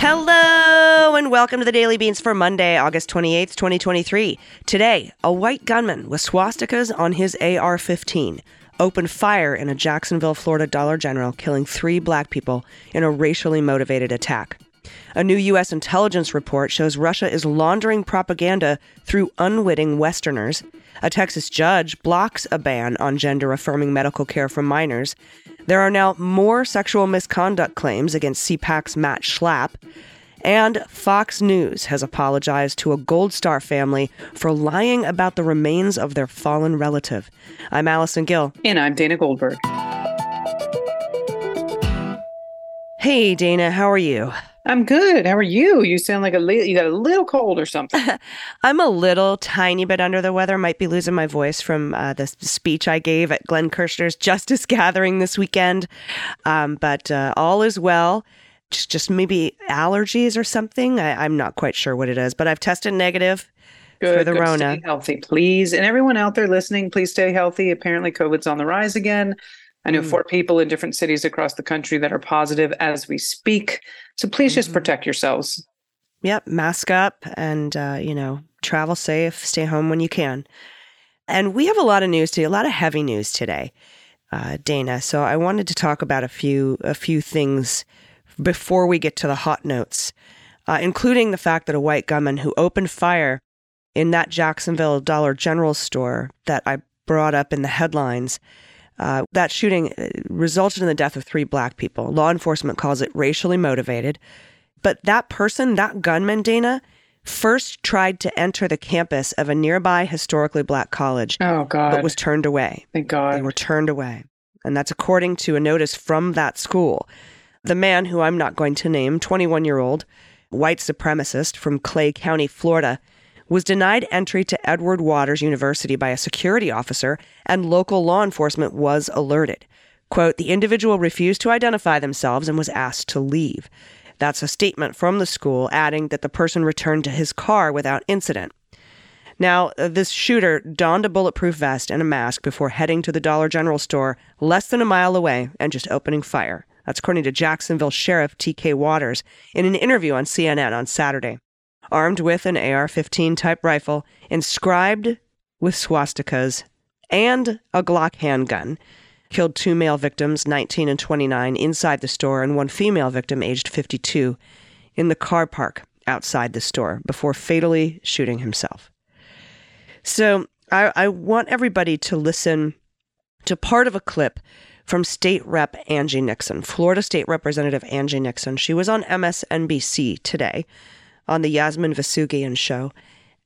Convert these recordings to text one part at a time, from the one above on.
Hello and welcome to the Daily Beans for Monday, August 28th, 2023. Today, a white gunman with swastikas on his AR 15 opened fire in a Jacksonville, Florida Dollar General, killing three black people in a racially motivated attack. A new U.S. intelligence report shows Russia is laundering propaganda through unwitting Westerners. A Texas judge blocks a ban on gender affirming medical care for minors. There are now more sexual misconduct claims against CPAC's Matt Schlapp. And Fox News has apologized to a Gold Star family for lying about the remains of their fallen relative. I'm Allison Gill. And I'm Dana Goldberg. Hey, Dana, how are you? I'm good. How are you? You sound like a li- you got a little cold or something. I'm a little tiny bit under the weather. Might be losing my voice from uh, the speech I gave at Glenn Kirshner's Justice Gathering this weekend, um, but uh, all is well. Just, just maybe allergies or something. I, am not quite sure what it is, but I've tested negative good, for the good. Rona. Stay healthy, please. And everyone out there listening, please stay healthy. Apparently, COVID's on the rise again. I know mm. four people in different cities across the country that are positive as we speak. So please just mm-hmm. protect yourselves. Yep, mask up and uh, you know travel safe. Stay home when you can. And we have a lot of news today, a lot of heavy news today, uh, Dana. So I wanted to talk about a few a few things before we get to the hot notes, uh, including the fact that a white gunman who opened fire in that Jacksonville Dollar General store that I brought up in the headlines uh, that shooting uh, resulted in the death of three black people. Law enforcement calls it racially motivated. But that person, that gunman, Dana, first tried to enter the campus of a nearby historically black college. Oh, God. But was turned away. Thank God. They were turned away. And that's according to a notice from that school. The man, who I'm not going to name, 21 year old white supremacist from Clay County, Florida, was denied entry to Edward Waters University by a security officer, and local law enforcement was alerted. Quote, the individual refused to identify themselves and was asked to leave. That's a statement from the school, adding that the person returned to his car without incident. Now, this shooter donned a bulletproof vest and a mask before heading to the Dollar General store less than a mile away and just opening fire. That's according to Jacksonville Sheriff T.K. Waters in an interview on CNN on Saturday. Armed with an AR 15 type rifle inscribed with swastikas and a Glock handgun, killed two male victims, 19 and 29, inside the store, and one female victim, aged 52, in the car park outside the store before fatally shooting himself. So I, I want everybody to listen to part of a clip from State Rep Angie Nixon, Florida State Representative Angie Nixon. She was on MSNBC today on the Yasmin Vossoughian show.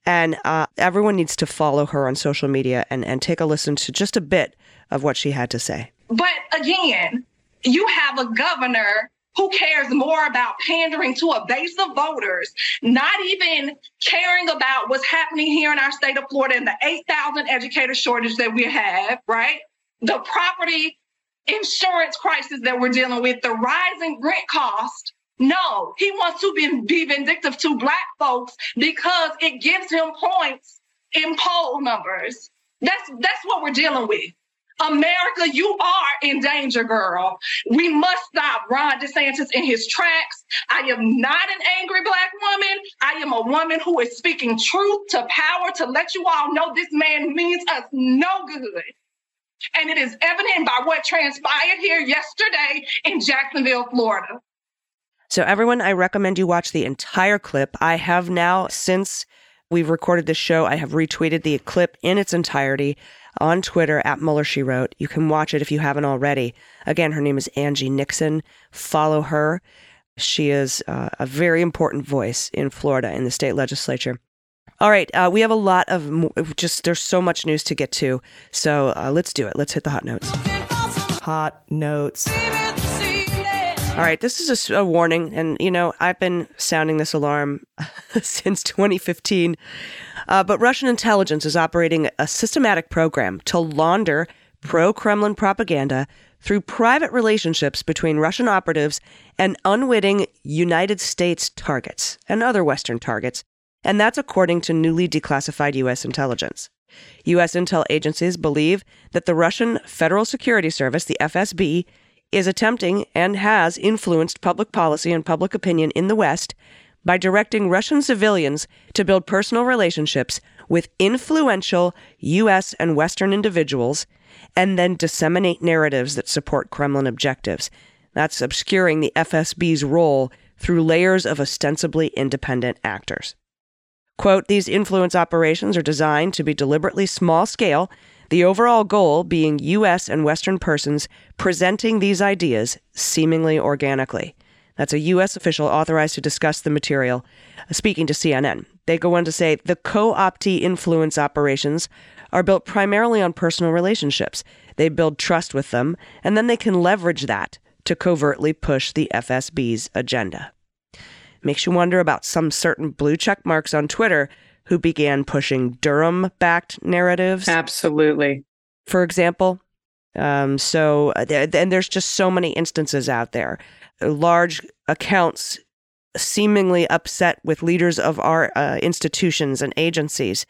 And uh, everyone needs to follow her on social media and, and take a listen to just a bit of what she had to say. But again, you have a governor who cares more about pandering to a base of voters, not even caring about what's happening here in our state of Florida and the 8,000 educator shortage that we have, right? The property insurance crisis that we're dealing with, the rising rent cost. No, he wants to be, be vindictive to Black folks because it gives him points in poll numbers. That's that's what we're dealing with. America, you are in danger, girl. We must stop Ron DeSantis in his tracks. I am not an angry black woman. I am a woman who is speaking truth to power to let you all know this man means us no good. And it is evident by what transpired here yesterday in Jacksonville, Florida. So, everyone, I recommend you watch the entire clip. I have now, since we've recorded this show, I have retweeted the clip in its entirety on Twitter at Mueller She Wrote. You can watch it if you haven't already. Again, her name is Angie Nixon. Follow her. She is uh, a very important voice in Florida in the state legislature. All right, uh, we have a lot of mo- just, there's so much news to get to. So uh, let's do it. Let's hit the hot notes. Hot notes. All right, this is a warning, and you know I've been sounding this alarm since 2015. Uh, but Russian intelligence is operating a systematic program to launder pro-Kremlin propaganda through private relationships between Russian operatives and unwitting United States targets and other Western targets, and that's according to newly declassified U.S. intelligence. U.S. intel agencies believe that the Russian Federal Security Service, the FSB, is attempting and has influenced public policy and public opinion in the West by directing Russian civilians to build personal relationships with influential U.S. and Western individuals and then disseminate narratives that support Kremlin objectives. That's obscuring the FSB's role through layers of ostensibly independent actors. Quote, these influence operations are designed to be deliberately small scale, the overall goal being U.S. and Western persons presenting these ideas seemingly organically. That's a U.S. official authorized to discuss the material, uh, speaking to CNN. They go on to say the co optee influence operations are built primarily on personal relationships. They build trust with them, and then they can leverage that to covertly push the FSB's agenda. Makes you wonder about some certain blue check marks on Twitter who began pushing Durham backed narratives. Absolutely. For example. Um, so, uh, and there's just so many instances out there. Large accounts seemingly upset with leaders of our uh, institutions and agencies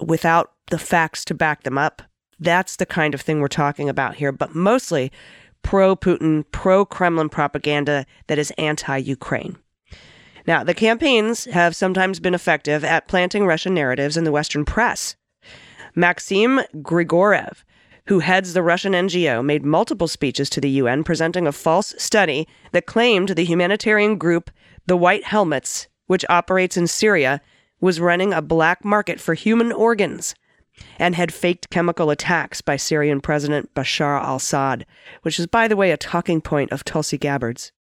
without the facts to back them up. That's the kind of thing we're talking about here, but mostly pro Putin, pro Kremlin propaganda that is anti Ukraine. Now, the campaigns have sometimes been effective at planting Russian narratives in the Western press. Maxim Grigorev, who heads the Russian NGO, made multiple speeches to the UN presenting a false study that claimed the humanitarian group the White Helmets, which operates in Syria, was running a black market for human organs and had faked chemical attacks by Syrian President Bashar al Assad, which is, by the way, a talking point of Tulsi Gabbard's,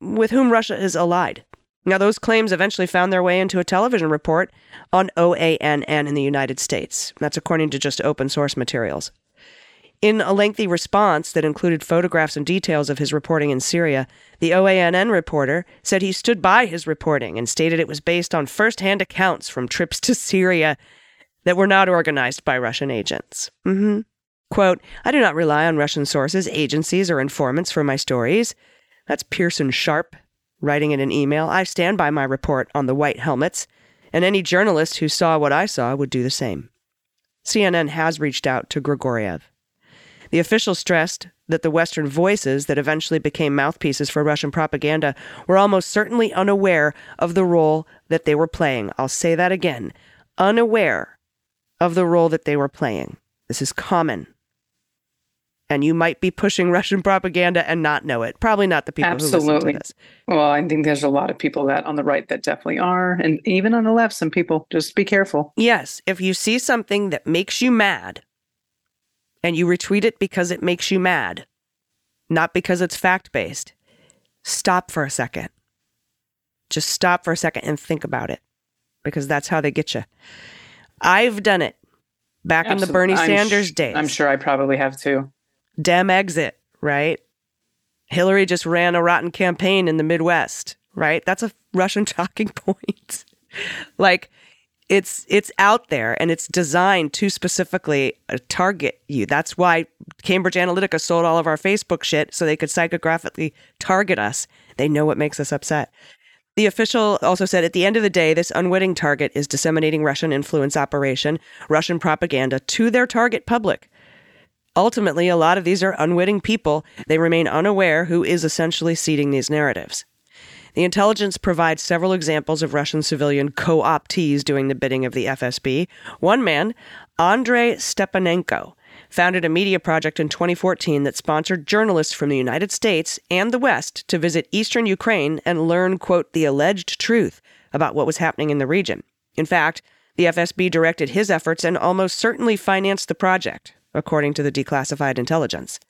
with whom Russia is allied. Now, those claims eventually found their way into a television report on OANN in the United States. That's according to just open source materials. In a lengthy response that included photographs and details of his reporting in Syria, the OANN reporter said he stood by his reporting and stated it was based on firsthand accounts from trips to Syria that were not organized by Russian agents. Mm-hmm. Quote, I do not rely on Russian sources, agencies, or informants for my stories. That's Pearson Sharp writing in an email. I stand by my report on the White Helmets And any journalist who saw what I saw would do the same. CNN has reached out to Grigoriev. The official stressed that the Western voices that eventually became mouthpieces for Russian propaganda were almost certainly unaware of the role that they were playing. I'll say that again unaware of the role that they were playing. This is common. And you might be pushing Russian propaganda and not know it. Probably not the people who Absolutely. listen to this. Well, I think there's a lot of people that on the right that definitely are, and even on the left, some people. Just be careful. Yes, if you see something that makes you mad and you retweet it because it makes you mad, not because it's fact based, stop for a second. Just stop for a second and think about it because that's how they get you. I've done it back in the Bernie I'm Sanders sh- days. I'm sure I probably have too. Dem exit, right? Hillary just ran a rotten campaign in the Midwest, right? That's a Russian talking point. like it's it's out there and it's designed to specifically uh, target you. That's why Cambridge Analytica sold all of our Facebook shit so they could psychographically target us. They know what makes us upset. The official also said at the end of the day, this unwitting target is disseminating Russian influence operation, Russian propaganda to their target public. Ultimately, a lot of these are unwitting people. They remain unaware who is essentially seeding these narratives. The intelligence provides several examples of Russian civilian co optees doing the bidding of the FSB. One man, Andrei Stepanenko, founded a media project in 2014 that sponsored journalists from the United States and the West to visit eastern Ukraine and learn, quote, the alleged truth about what was happening in the region. In fact, the FSB directed his efforts and almost certainly financed the project, according to the declassified intelligence.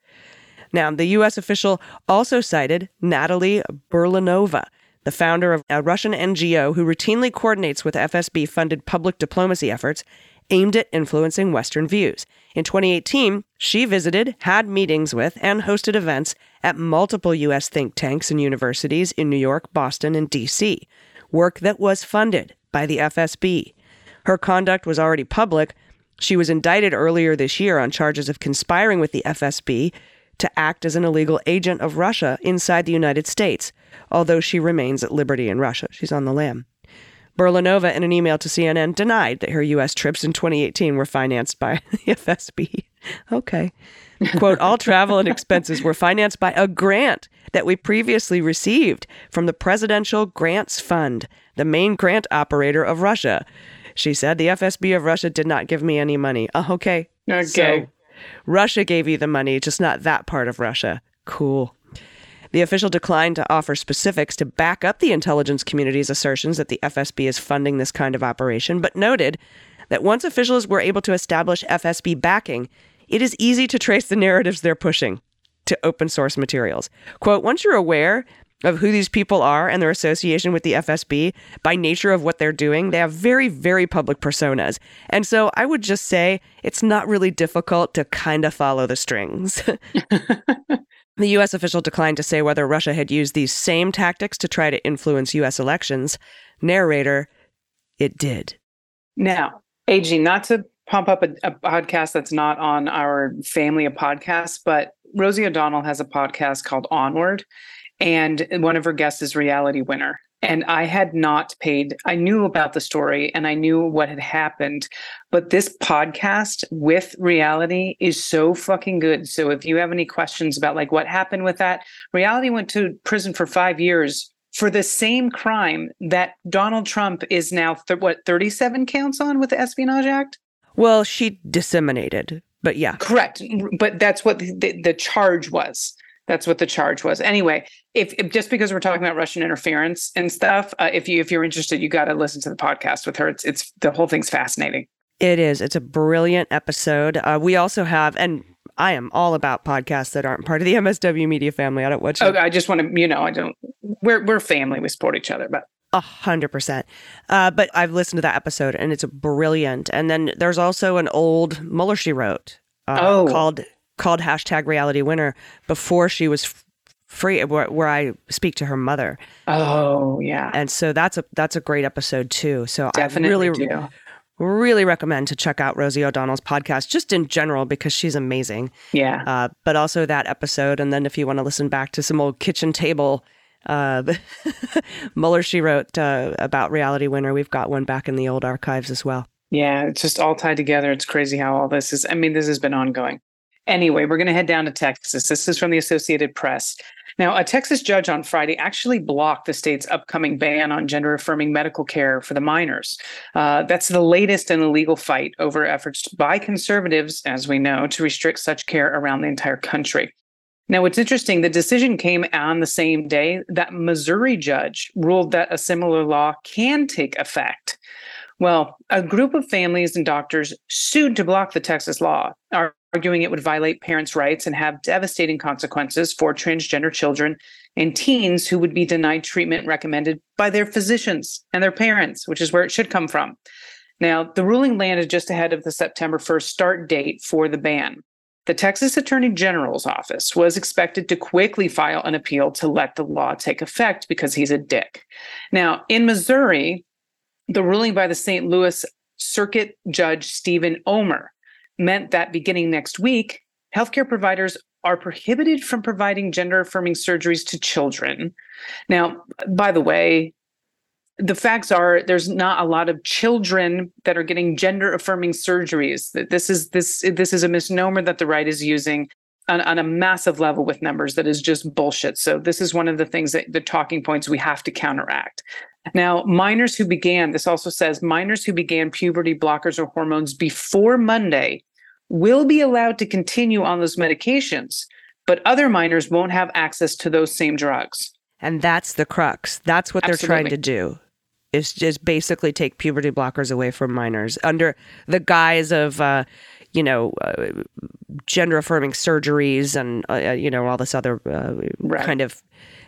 Now, the U.S. official also cited Natalie Burlinova, the founder of a Russian NGO who routinely coordinates with FSB funded public diplomacy efforts aimed at influencing Western views. In 2018, she visited, had meetings with, and hosted events at multiple U.S. think tanks and universities in New York, Boston, and D.C., work that was funded by the FSB. Her conduct was already public. She was indicted earlier this year on charges of conspiring with the FSB to act as an illegal agent of Russia inside the United States, although she remains at liberty in Russia. She's on the lam. Burlinova, in an email to CNN, denied that her U.S. trips in 2018 were financed by the FSB. Okay. Quote, all travel and expenses were financed by a grant that we previously received from the Presidential Grants Fund, the main grant operator of Russia. She said, the FSB of Russia did not give me any money. Oh, okay. Okay. So Russia gave you the money, just not that part of Russia. Cool. The official declined to offer specifics to back up the intelligence community's assertions that the FSB is funding this kind of operation, but noted that once officials were able to establish FSB backing, it is easy to trace the narratives they're pushing to open source materials. Quote, once you're aware of who these people are and their association with the FSB, by nature of what they're doing, they have very, very public personas. And so I would just say it's not really difficult to kind of follow the strings. The U.S. official declined to say whether Russia had used these same tactics to try to influence U.S. elections. Narrator, it did. Now, AG, not to pump up a, a podcast that's not on our family of podcasts, but Rosie O'Donnell has a podcast called Onward, and one of her guests is Reality Winner. And I had not paid, I knew about the story and I knew what had happened, but this podcast with reality is so fucking good. So if you have any questions about like what happened with that, reality went to prison for five years for the same crime that Donald Trump is now, th- what, 37 counts on with the Espionage Act? Well, she disseminated, but yeah. Correct. But that's what the, the, the charge was. That's what the charge was. Anyway, if, if just because we're talking about Russian interference and stuff, uh, if you if you're interested, you got to listen to the podcast with her. It's it's the whole thing's fascinating. It is. It's a brilliant episode. Uh, we also have, and I am all about podcasts that aren't part of the MSW media family. I don't watch. Oh, I just want to, you know, I don't. We're we're family. We support each other, but A hundred percent. Uh, but I've listened to that episode and it's brilliant. And then there's also an old Mueller she wrote uh, Oh. called called hashtag Reality Winner before she was f- free, where, where I speak to her mother. oh yeah, And so that's a that's a great episode too. So definitely I really do. really recommend to check out Rosie O'Donnell's podcast just in general because she's amazing. Yeah, Uh, but also that episode, and then if you want to listen back to some old kitchen table Uh, Mueller, she wrote uh, about Reality Winner. We've got one back in the old archives as well. Yeah, it's just all tied together. It's crazy how all this is. I mean, this has been ongoing. Anyway, we're going to head down to Texas. This is from the Associated Press. Now, a Texas judge on Friday actually blocked the state's upcoming ban on gender affirming medical care for the minors. Uh, that's the latest in a legal fight over efforts by conservatives, as we know, to restrict such care around the entire country. Now, what's interesting, the decision came on the same day that Missouri judge ruled that a similar law can take effect. Well, a group of families and doctors sued to block the Texas law, arguing it would violate parents' rights and have devastating consequences for transgender children and teens who would be denied treatment recommended by their physicians and their parents, which is where it should come from. Now, the ruling landed just ahead of the September 1st start date for the ban. The Texas Attorney General's office was expected to quickly file an appeal to let the law take effect because he's a dick. Now, in Missouri, the ruling by the St. Louis Circuit Judge Stephen Ohmer meant that beginning next week, healthcare providers are prohibited from providing gender affirming surgeries to children. Now, by the way, the facts are there's not a lot of children that are getting gender affirming surgeries. This is this this is a misnomer that the right is using on, on, a massive level with numbers that is just bullshit. So this is one of the things that the talking points we have to counteract. Now, minors who began, this also says minors who began puberty blockers or hormones before Monday will be allowed to continue on those medications, but other minors won't have access to those same drugs. And that's the crux. That's what Absolutely. they're trying to do. Is just basically take puberty blockers away from minors under the guise of, uh, you know, uh, gender affirming surgeries and, uh, you know, all this other uh, right. kind of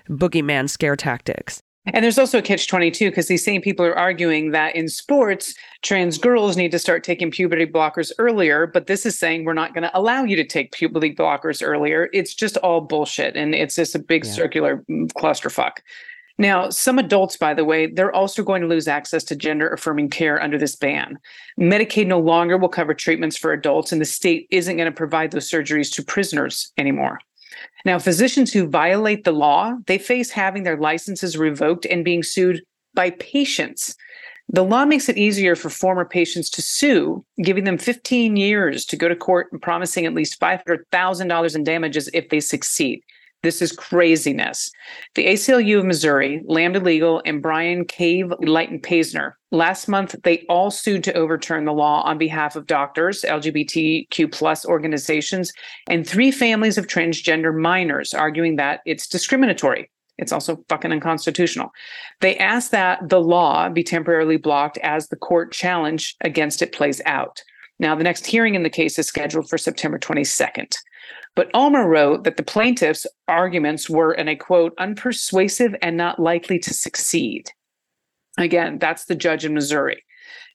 boogeyman scare tactics. And there's also a catch 22 because these same people are arguing that in sports, trans girls need to start taking puberty blockers earlier. But this is saying we're not going to allow you to take puberty blockers earlier. It's just all bullshit. And it's just a big yeah. circular mm, clusterfuck. Now, some adults, by the way, they're also going to lose access to gender affirming care under this ban. Medicaid no longer will cover treatments for adults, and the state isn't going to provide those surgeries to prisoners anymore. Now, physicians who violate the law, they face having their licenses revoked and being sued by patients. The law makes it easier for former patients to sue, giving them 15 years to go to court and promising at least $500,000 in damages if they succeed. This is craziness. The ACLU of Missouri, Lambda Legal, and Bryan Cave Leighton Paisner, last month, they all sued to overturn the law on behalf of doctors, LGBTQ plus organizations, and three families of transgender minors, arguing that it's discriminatory. It's also fucking unconstitutional. They asked that the law be temporarily blocked as the court challenge against it plays out. Now, the next hearing in the case is scheduled for September 22nd. But Ohmer wrote that the plaintiff's arguments were, and I quote, unpersuasive and not likely to succeed. Again, that's the judge in Missouri.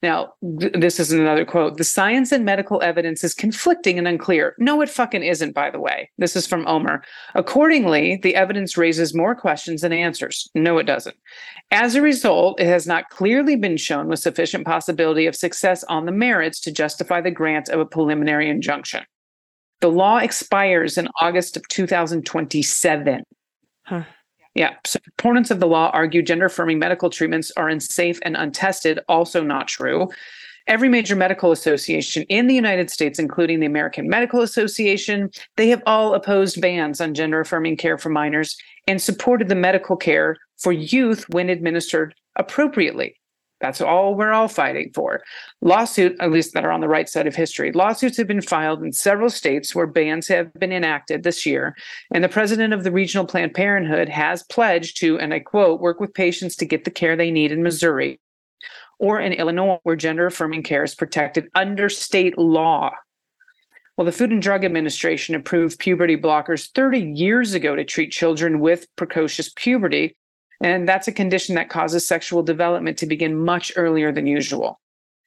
Now, th- this is another quote. The science and medical evidence is conflicting and unclear. No, it fucking isn't, by the way. This is from Ohmer. Accordingly, the evidence raises more questions than answers. No, it doesn't. As a result, it has not clearly been shown with sufficient possibility of success on the merits to justify the grant of a preliminary injunction. The law expires in August of 2027. Huh. Yeah. So opponents of the law argue gender affirming medical treatments are unsafe and untested. Also not true. Every major medical association in the United States, including the American Medical Association, they have all opposed bans on gender affirming care for minors and supported the medical care for youth when administered appropriately. That's all we're all fighting for. Lawsuit, at least that are on the right side of history. Lawsuits have been filed in several states where bans have been enacted this year. And the president of the regional Planned Parenthood has pledged to, and I quote, work with patients to get the care they need in Missouri or in Illinois, where gender affirming care is protected under state law. Well, the Food and Drug Administration approved puberty blockers 30 years ago to treat children with precocious puberty and that's a condition that causes sexual development to begin much earlier than usual.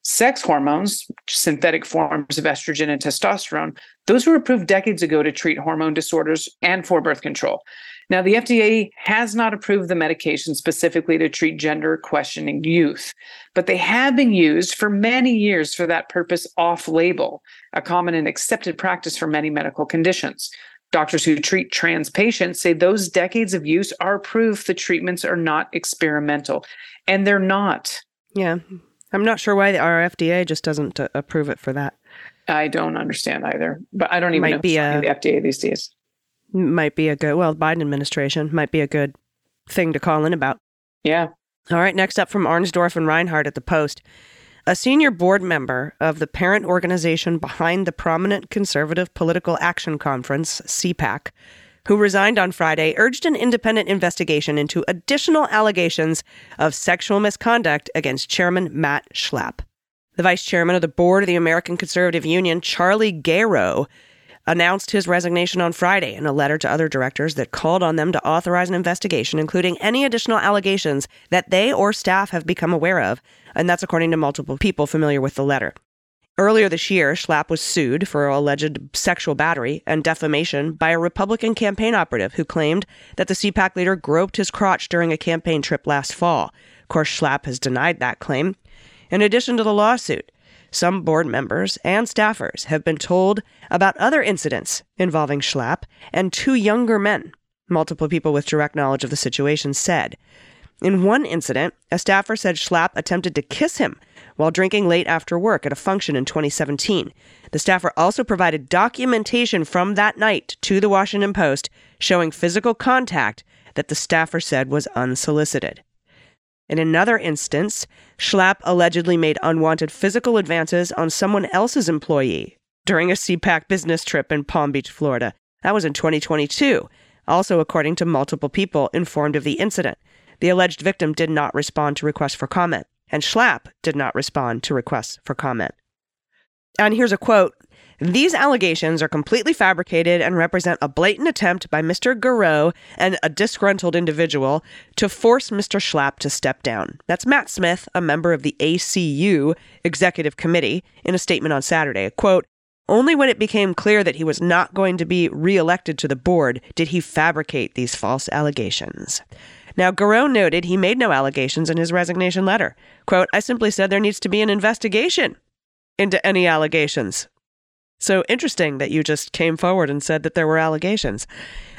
Sex hormones, synthetic forms of estrogen and testosterone, those were approved decades ago to treat hormone disorders and for birth control. Now, the FDA has not approved the medication specifically to treat gender questioning youth, but they have been used for many years for that purpose off label, a common and accepted practice for many medical conditions. Doctors who treat trans patients say those decades of use are proof the treatments are not experimental. And they're not. Yeah. I'm not sure why the FDA just doesn't uh, approve it for that. I don't understand either. But I don't even Might know be a- the FDA these days. Might be a good, well, Biden administration might be a good thing to call in about. Yeah. All right, next up from Arnsdorf and Reinhard at the Post. A senior board member of the parent organization behind the prominent conservative political action conference, CPAC, who resigned on Friday, urged an independent investigation into additional allegations of sexual misconduct against Chairman Matt Schlapp. The vice chairman of the board of the American Conservative Union, Charlie Gerow, announced his resignation on Friday in a letter to other directors that called on them to authorize an investigation, including any additional allegations that they or staff have become aware of, and that's according to multiple people familiar with the letter. Earlier this year, Schlapp was sued for alleged sexual battery and defamation by a Republican campaign operative who claimed that the CPAC leader groped his crotch during a campaign trip last fall. Of course, Schlapp has denied that claim. In addition to the lawsuit, some board members and staffers have been told about other incidents involving Schlapp and two younger men, multiple people with direct knowledge of the situation said. In one incident, a staffer said Schlapp attempted to kiss him while drinking late after work at a function in 2017. The staffer also provided documentation from that night to the Washington Post showing physical contact that the staffer said was unsolicited. In another instance, Schlapp allegedly made unwanted physical advances on someone else's employee during a CPAC business trip in Palm Beach, Florida. That was in 2022, also according to multiple people informed of the incident. The alleged victim did not respond to requests for comment, and Schlapp did not respond to requests for comment. And here's a quote These allegations are completely fabricated and represent a blatant attempt by Mr. Gerow and a disgruntled individual to force Mr. Schlapp to step down. That's Matt Smith, a member of the ACU Executive Committee, in a statement on Saturday. Quote, only when it became clear that he was not going to be reelected to the board did he fabricate these false allegations. Now, Gerow noted he made no allegations in his resignation letter. Quote, I simply said there needs to be an investigation into any allegations. So interesting that you just came forward and said that there were allegations.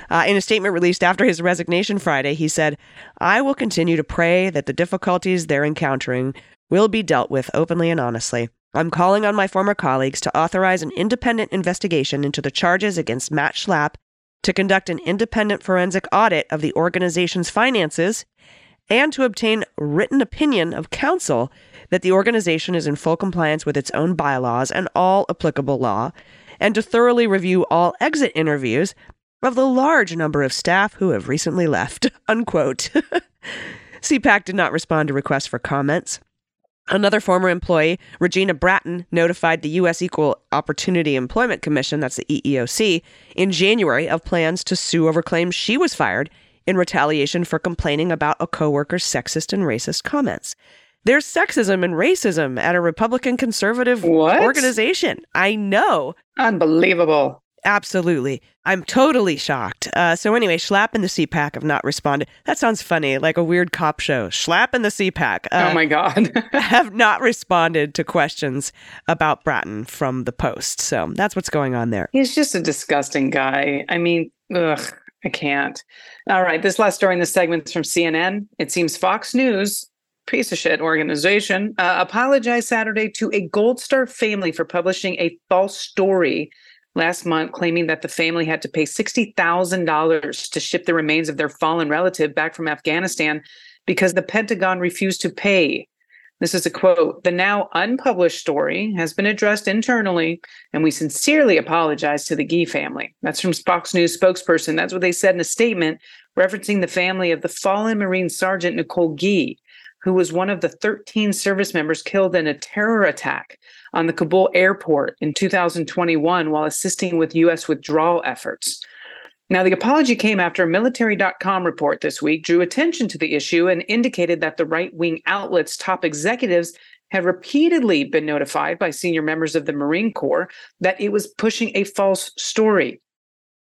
Uh, in a statement released after his resignation Friday, he said, I will continue to pray that the difficulties they're encountering will be dealt with openly and honestly. I'm calling on my former colleagues to authorize an independent investigation into the charges against Matt Schlapp, to conduct an independent forensic audit of the organization's finances, and to obtain written opinion of counsel that the organization is in full compliance with its own bylaws and all applicable law, and to thoroughly review all exit interviews of the large number of staff who have recently left. Unquote. CPAC did not respond to requests for comments. Another former employee, Regina Bratton, notified the U.S. Equal Opportunity Employment Commission, that's the EEOC, in January of plans to sue over claims she was fired in retaliation for complaining about a coworker's sexist and racist comments. There's sexism and racism at a Republican conservative What? organization. I know. Unbelievable. Absolutely. I'm totally shocked. Uh, so, anyway, Schlapp and the CPAC have not responded. That sounds funny, like a weird cop show. Schlapp and the CPAC uh, oh my God. have not responded to questions about Bratton from the Post. So, that's what's going on there. He's just a disgusting guy. I mean, ugh, I can't. All right. This last story in the segment's from CNN. It seems Fox News, piece of shit organization, uh, apologized Saturday to a Gold Star family for publishing a false story last month, claiming that the family had to pay $60,000 to ship the remains of their fallen relative back from Afghanistan because the Pentagon refused to pay. This is a quote. The now unpublished story has been addressed internally, and we sincerely apologize to the Gee family. That's from Fox News spokesperson. That's what they said in a statement referencing the family of the fallen Marine Sergeant Nicole Gee, who was one of the 13 service members killed in a terror attack on the Kabul airport in 2021 while assisting with U.S. withdrawal efforts. Now, the apology came after a military.com report this week drew attention to the issue and indicated that the right wing outlet's top executives had repeatedly been notified by senior members of the Marine Corps that it was pushing a false story.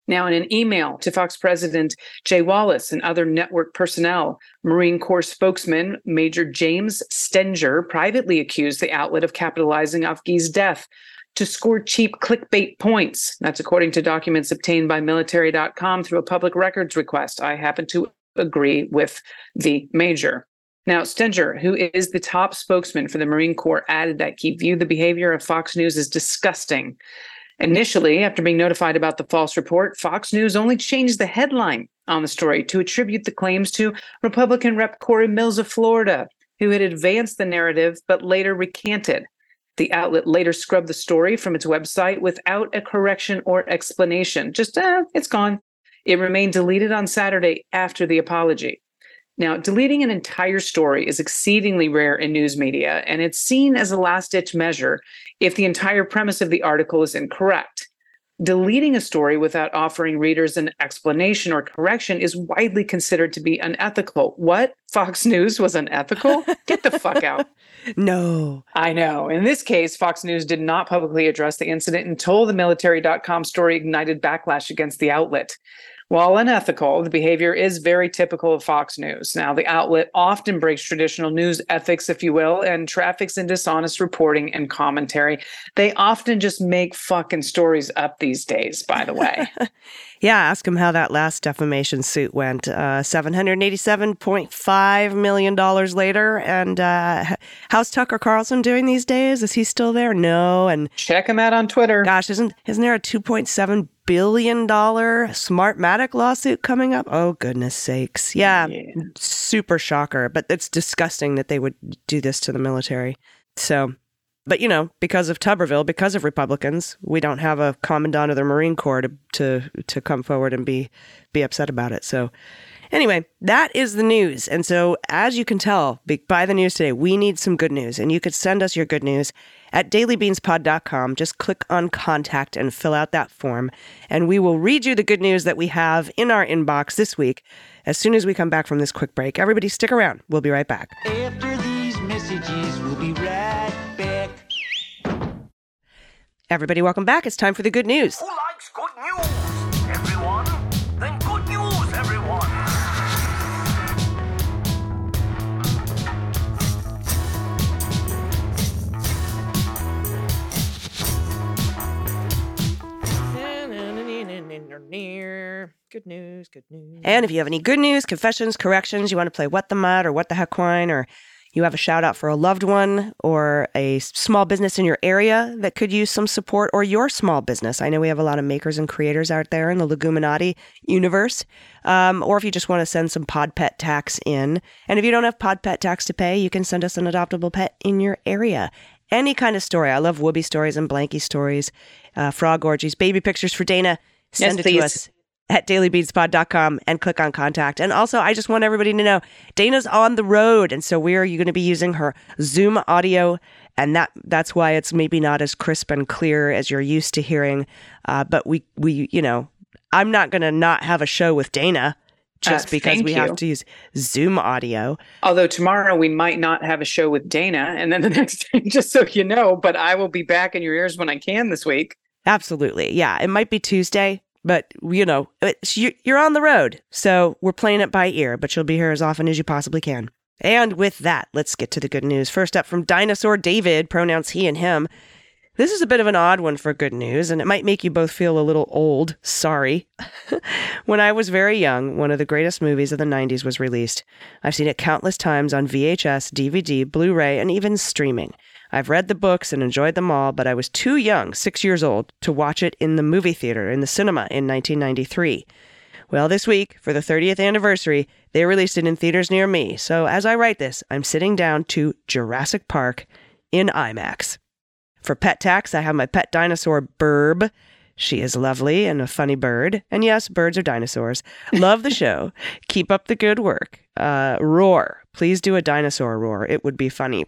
Now, in an email to Fox President Jay Wallace and other network personnel, Marine Corps spokesman Major James Stenger privately accused the outlet of capitalizing off Gee's death to score cheap clickbait points. That's according to documents obtained by military.com through a public records request. I happen to agree with the major. Now, Stenger, who is the top spokesman for the Marine Corps, added that he viewed the behavior of Fox News as disgusting. Initially, after being notified about the false report, Fox News only changed the headline on the story to attribute the claims to Republican Rep. Corey Mills of Florida, who had advanced the narrative but later recanted. The outlet later scrubbed the story from its website without a correction or explanation. Just, eh, it's gone. It remained deleted on Saturday after the apology. Now, deleting an entire story is exceedingly rare in news media, and it's seen as a last ditch measure if the entire premise of the article is incorrect. Deleting a story without offering readers an explanation or correction is widely considered to be unethical. What? Fox News was unethical? Get the fuck out. No. I know. In this case, Fox News did not publicly address the incident until the military.com story ignited backlash against the outlet. While unethical, the behavior is very typical of Fox News. Now, the outlet often breaks traditional news ethics, if you will, and traffics in dishonest reporting and commentary. They often just make fucking stories up these days, by the way. Yeah, ask him how that last defamation suit went. Uh, $787.5 million later. And uh, how's Tucker Carlson doing these days? Is he still there? No. And check him out on Twitter. Gosh, isn't, isn't there a $2.7 billion Smartmatic lawsuit coming up? Oh, goodness sakes. Yeah, super shocker. But it's disgusting that they would do this to the military. So, but you know, because of Tuberville, because of Republicans, we don't have a commandant of the Marine Corps to to to come forward and be be upset about it. So, anyway, that is the news. And so, as you can tell by the news today, we need some good news, and you could send us your good news at dailybeanspod.com. Just click on contact and fill out that form, and we will read you the good news that we have in our inbox this week as soon as we come back from this quick break. Everybody, stick around. We'll be right back. After these messages, we'll be Everybody, welcome back. It's time for the good news. Who likes good news? Everyone? Then good news, everyone. Good news, good news. And if you have any good news, confessions, corrections, you want to play What the Mud or What the Heck Wine, or you have a shout out for a loved one or a small business in your area that could use some support, or your small business. I know we have a lot of makers and creators out there in the Leguminati universe. Um, or if you just want to send some pod pet tax in. And if you don't have pod pet tax to pay, you can send us an adoptable pet in your area. Any kind of story. I love Whoopi stories and Blanky stories, uh, frog orgies, baby pictures for Dana. Send Yes, it please. to us at dailybeanspod.com and click on contact. And also, I just want everybody to know Dana's on the road. And so we're going to be using her Zoom audio. And that that's why it's maybe not as crisp and clear as you're used to hearing. Uh, but we, we, you know, I'm not going to not have a show with Dana just Uh, because we you. have to use Zoom audio. Although tomorrow we might not have a show with Dana, and then the next day, just so you know, but I will be back in your ears when I can this week. Absolutely. Yeah. It might be Tuesday, but you know, you're on the road. So we're playing it by ear, but you'll be here as often as you possibly can. And with that, let's get to the good news. First up from Dinosaur David, pronouns he and him. This is a bit of an odd one for good news, and it might make you both feel a little old. Sorry. when I was very young, one of the greatest movies of the 90s was released. I've seen it countless times on VHS, DVD, Blu ray, and even streaming. I've read the books and enjoyed them all, but I was too young, six years old, to watch it in the movie theater, in the cinema in 1993. Well, this week, for the 30th anniversary, they released it in theaters near me. So as I write this, I'm sitting down to Jurassic Park in IMAX. For pet tax, I have my pet dinosaur, Burb. She is lovely and a funny bird. And yes, birds are dinosaurs. Love the show. Keep up the good work. Uh, roar. Please do a dinosaur roar. It would be funny.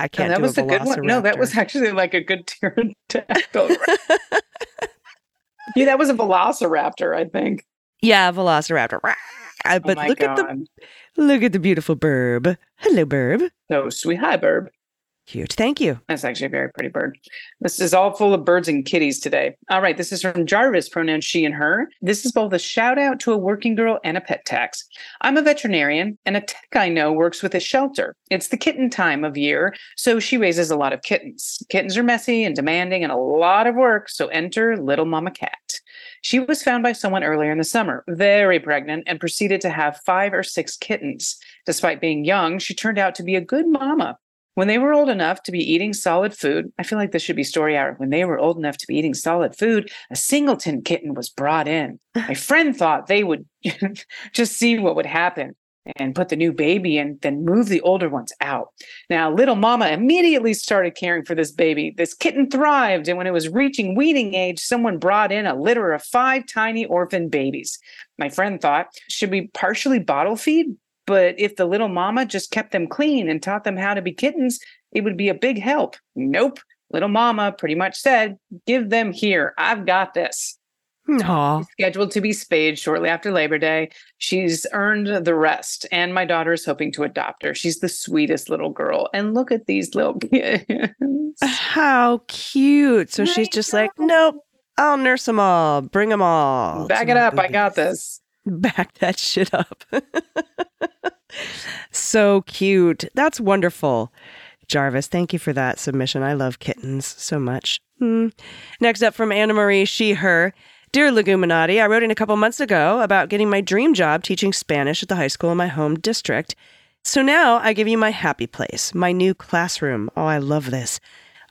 I Oh, can't that do was a a good one. No, that was actually like a good pterodactyl. yeah, that was a velociraptor, I think. Yeah, velociraptor. Uh, But oh look God. at the look at the beautiful burb. Hello, burb. So sweet. Hi, Burb. Cute. Thank you. That's actually a very pretty bird. This is all full of birds and kitties today. All right, this is from Jarvis, pronouns she and her. This is both a shout out to a working girl and a pet tax. I'm a veterinarian, and a tech I know works with a shelter. It's the kitten time of year, so she raises a lot of kittens. Kittens are messy and demanding and a lot of work, so enter Little Mama Cat. She was found by someone earlier in the summer, very pregnant, and proceeded to have five or six kittens. Despite being young, she turned out to be a good mama. When they were old enough to be eating solid food, I feel like this should be story hour. When they were old enough to be eating solid food, a singleton kitten was brought in. My friend thought they would just see what would happen and put the new baby in, then move the older ones out. Now, little mama immediately started caring for this baby. This kitten thrived, and when it was reaching weaning age, someone brought in a litter of five tiny orphan babies. My friend thought, should we partially bottle feed? But if the little mama just kept them clean and taught them how to be kittens, it would be a big help. Nope. Little mama pretty much said, give them here. I've got this. Hmm, aw. Scheduled to be spayed shortly after Labor Day. She's earned the rest, and my daughter is hoping to adopt her. She's the sweetest little girl. And look at these little kids. How cute. So she's just like, nope, I'll nurse them all, bring them all. Back it my up. I got this. Back that shit up. so cute. That's wonderful. Jarvis, thank you for that submission. I love kittens so much. Hmm. Next up from Anna Marie, she, her. Dear Leguminati, I wrote in a couple months ago about getting my dream job teaching Spanish at the high school in my home district. So now I give you my happy place, my new classroom. Oh, I love this.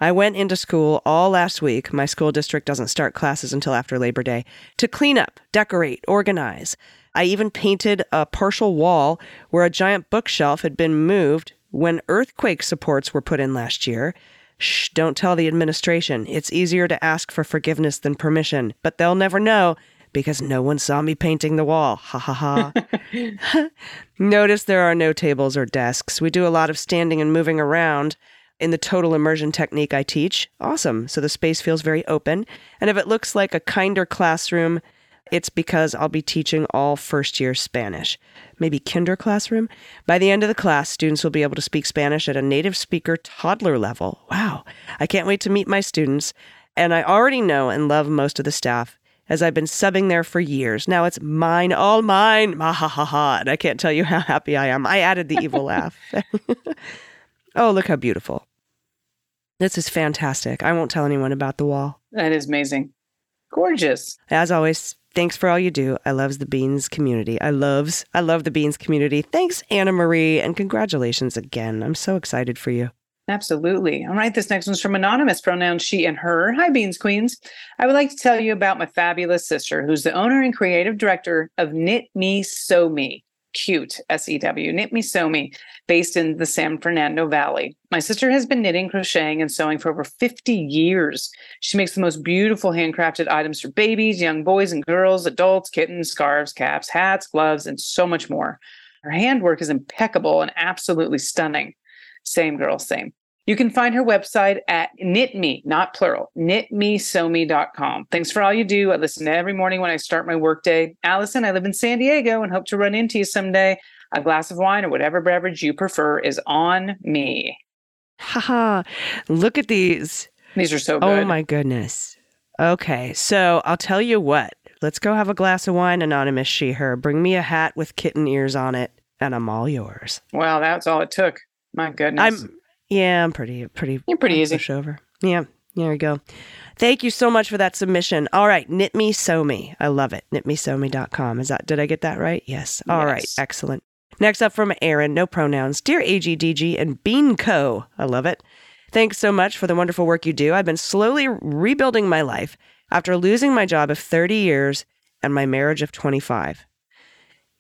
I went into school all last week. My school district doesn't start classes until after Labor Day to clean up, decorate, organize. I even painted a partial wall where a giant bookshelf had been moved when earthquake supports were put in last year. Shh, don't tell the administration. It's easier to ask for forgiveness than permission, but they'll never know because no one saw me painting the wall. Ha ha ha. Notice there are no tables or desks. We do a lot of standing and moving around in the total immersion technique I teach. Awesome. So the space feels very open. And if it looks like a kinder classroom, it's because I'll be teaching all first year Spanish, maybe kinder classroom. By the end of the class, students will be able to speak Spanish at a native speaker toddler level. Wow. I can't wait to meet my students. And I already know and love most of the staff as I've been subbing there for years. Now it's mine, all mine. Ma ha ha ha. And I can't tell you how happy I am. I added the evil laugh. oh, look how beautiful. This is fantastic. I won't tell anyone about the wall. That is amazing. Gorgeous. As always, thanks for all you do. I loves the Beans community. I loves, I love the Beans community. Thanks, Anna Marie, and congratulations again. I'm so excited for you. Absolutely. All right. This next one's from Anonymous, pronouns she and her. Hi, Beans Queens. I would like to tell you about my fabulous sister, who's the owner and creative director of Knit Me Sew Me. Cute, S E W, Knit Me Sew Me, based in the San Fernando Valley. My sister has been knitting, crocheting, and sewing for over 50 years. She makes the most beautiful handcrafted items for babies, young boys and girls, adults, kittens, scarves, caps, hats, gloves, and so much more. Her handwork is impeccable and absolutely stunning. Same girl, same. You can find her website at knitme, not plural, knitmesewme.com. Thanks for all you do. I listen every morning when I start my workday. Allison, I live in San Diego and hope to run into you someday. A glass of wine or whatever beverage you prefer is on me. Haha. Look at these. These are so oh good. Oh my goodness. Okay, so I'll tell you what. Let's go have a glass of wine, anonymous she, her. Bring me a hat with kitten ears on it, and I'm all yours. Wow, that's all it took. My goodness. I'm yeah, I'm pretty pretty You're pretty easy. pushover. Yeah, there we go. Thank you so much for that submission. All right, knit me, sew me. I love it. Knitmesewme.com. Is that did I get that right? Yes. All right, Yes. excellent. Next up from Aaron, no pronouns. Dear AGDG and Bean Co. I love it. Thanks so much for the wonderful work you do. I've been slowly rebuilding my life after losing my job of 30 years and my marriage of 25.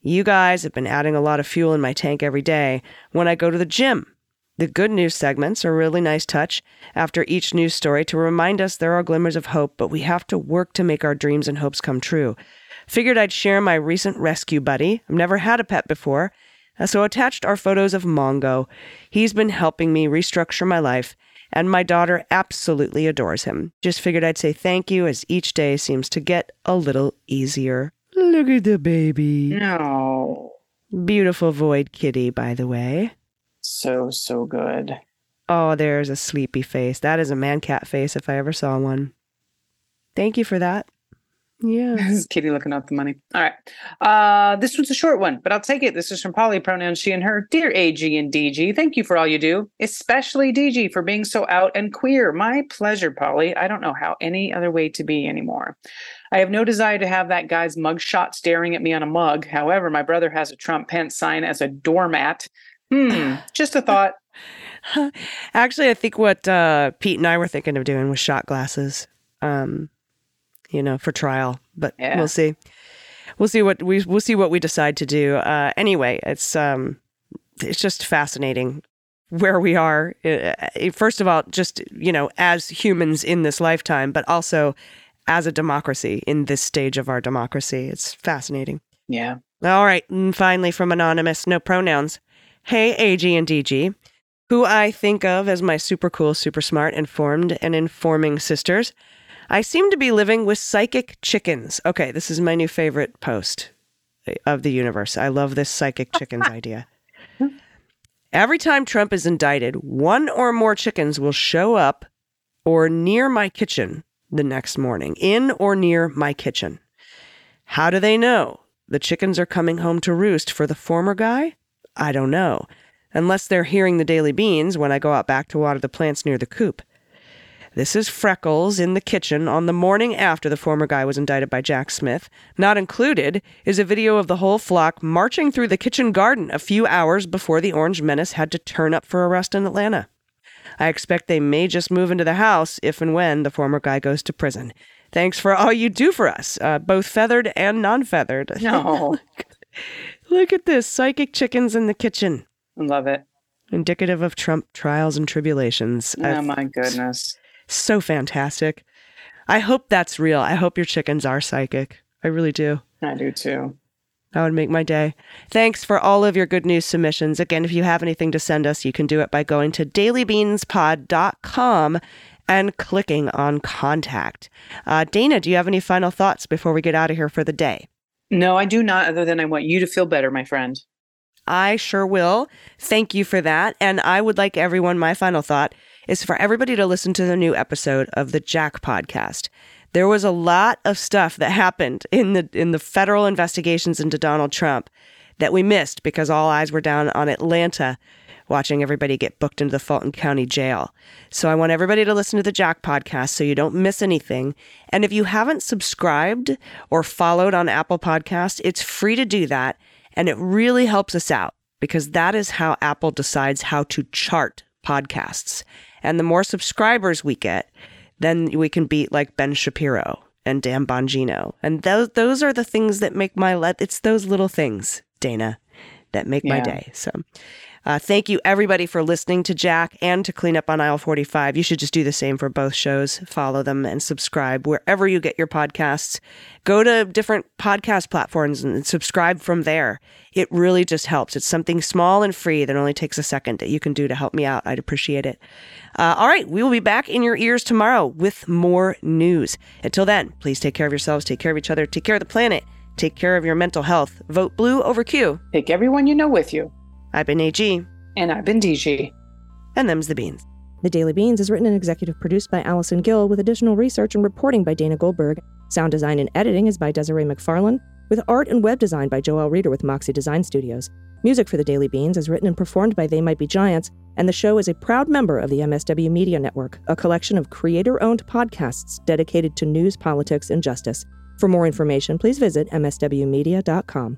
You guys have been adding a lot of fuel in my tank every day when I go to the gym. The good news segments are a really nice touch after each news story to remind us there are glimmers of hope, but we have to work to make our dreams and hopes come true. Figured I'd share my recent rescue buddy. I've never had a pet before, so attached are photos of Mongo. He's been helping me restructure my life, and my daughter absolutely adores him. Just figured I'd say thank you as each day seems to get a little easier. Look at the baby. no. Beautiful void kitty, by the way. So, so good. Oh, there's a sleepy face. That is a man cat face if I ever saw one. Thank you for that. Yeah. This is Kitty looking up the money. All right. Uh, this one's a short one, but I'll take it. This is from Polly, pronouns she and her. Dear AG and DG, thank you for all you do, especially DG for being so out and queer. My pleasure, Polly. I don't know how any other way to be anymore. I have no desire to have that guy's mugshot staring at me on a mug. However, my brother has a Trump Pence sign as a doormat. Hmm, just a thought. Actually, I think what uh, Pete and I were thinking of doing was shot glasses. Um, you know, for trial, but Yeah. we'll see. We'll see what we we'll see what we decide to do. Uh, anyway, it's um, it's just fascinating where we are. Uh, First of all, just you know, as humans in this lifetime, but also as a democracy in this stage of our democracy. It's fascinating. Yeah. All right. And finally, from Anonymous, no pronouns. Hey, AG and DG, who I think of as my super cool, super smart, informed, and informing sisters. I seem to be living with psychic chickens. Okay, this is my new favorite post of the universe. I love this psychic chickens idea. Every time Trump is indicted, one or more chickens will show up or near my kitchen the next morning, in or near my kitchen. How do they know? The chickens are coming home to roost for the former guy? I don't know. Unless they're hearing the daily beans when I go out back to water the plants near the coop. This is Freckles in the kitchen on the morning after the former guy was indicted by Jack Smith. Not included is a video of the whole flock marching through the kitchen garden a few hours before the Orange Menace had to turn up for arrest in Atlanta. I expect they may just move into the house if and when the former guy goes to prison. Thanks for all you do for us, uh, both feathered and non feathered. No. Look at this psychic chickens in the kitchen. I love it. Indicative of Trump trials and tribulations. Oh I- my goodness. So fantastic. I hope that's real. I hope your chickens are psychic. I really do. I do too. That would make my day. Thanks for all of your good news submissions. Again, if you have anything to send us, you can do it by going to dailybeanspod.com and clicking on contact. Uh, Dana, do you have any final thoughts before we get out of here for the day? No, I do not, other than I want you to feel better, my friend. I sure will. Thank you for that. And I would like everyone, my final thought is for everybody to listen to the new episode of the Jack podcast. There was a lot of stuff that happened in the in the federal investigations into Donald Trump that we missed because all eyes were down on Atlanta watching everybody get booked into the Fulton County jail. So I want everybody to listen to the Jack podcast so you don't miss anything. And if you haven't subscribed or followed on Apple Podcast, it's free to do that and it really helps us out because that is how Apple decides how to chart podcasts. And the more subscribers we get, then we can beat like Ben Shapiro and Dan Bongino. And those those are the things that make my let it's those little things, Dana, that make my day. So uh, thank you, everybody, for listening to Jack and to Clean Up on Aisle 45. You should just do the same for both shows. Follow them and subscribe wherever you get your podcasts. Go to different podcast platforms and subscribe from there. It really just helps. It's something small and free that only takes a second that you can do to help me out. I'd appreciate it. Uh, all right, we will be back in your ears tomorrow with more news. Until then, please take care of yourselves, take care of each other, take care of the planet, take care of your mental health. Vote blue over Q. Take everyone you know with you. I've been AG. And I've been DG. And them's the beans. The Daily Beans is written and executive produced by Allison Gill with additional research and reporting by Dana Goldberg. Sound design and editing is by Desiree McFarlane, with art and web design by Joel Reeder with Moxie Design Studios. Music for The Daily Beans is written and performed by They Might Be Giants, and the show is a proud member of the MSW Media Network, a collection of creator owned podcasts dedicated to news, politics, and justice. For more information, please visit MSWmedia.com.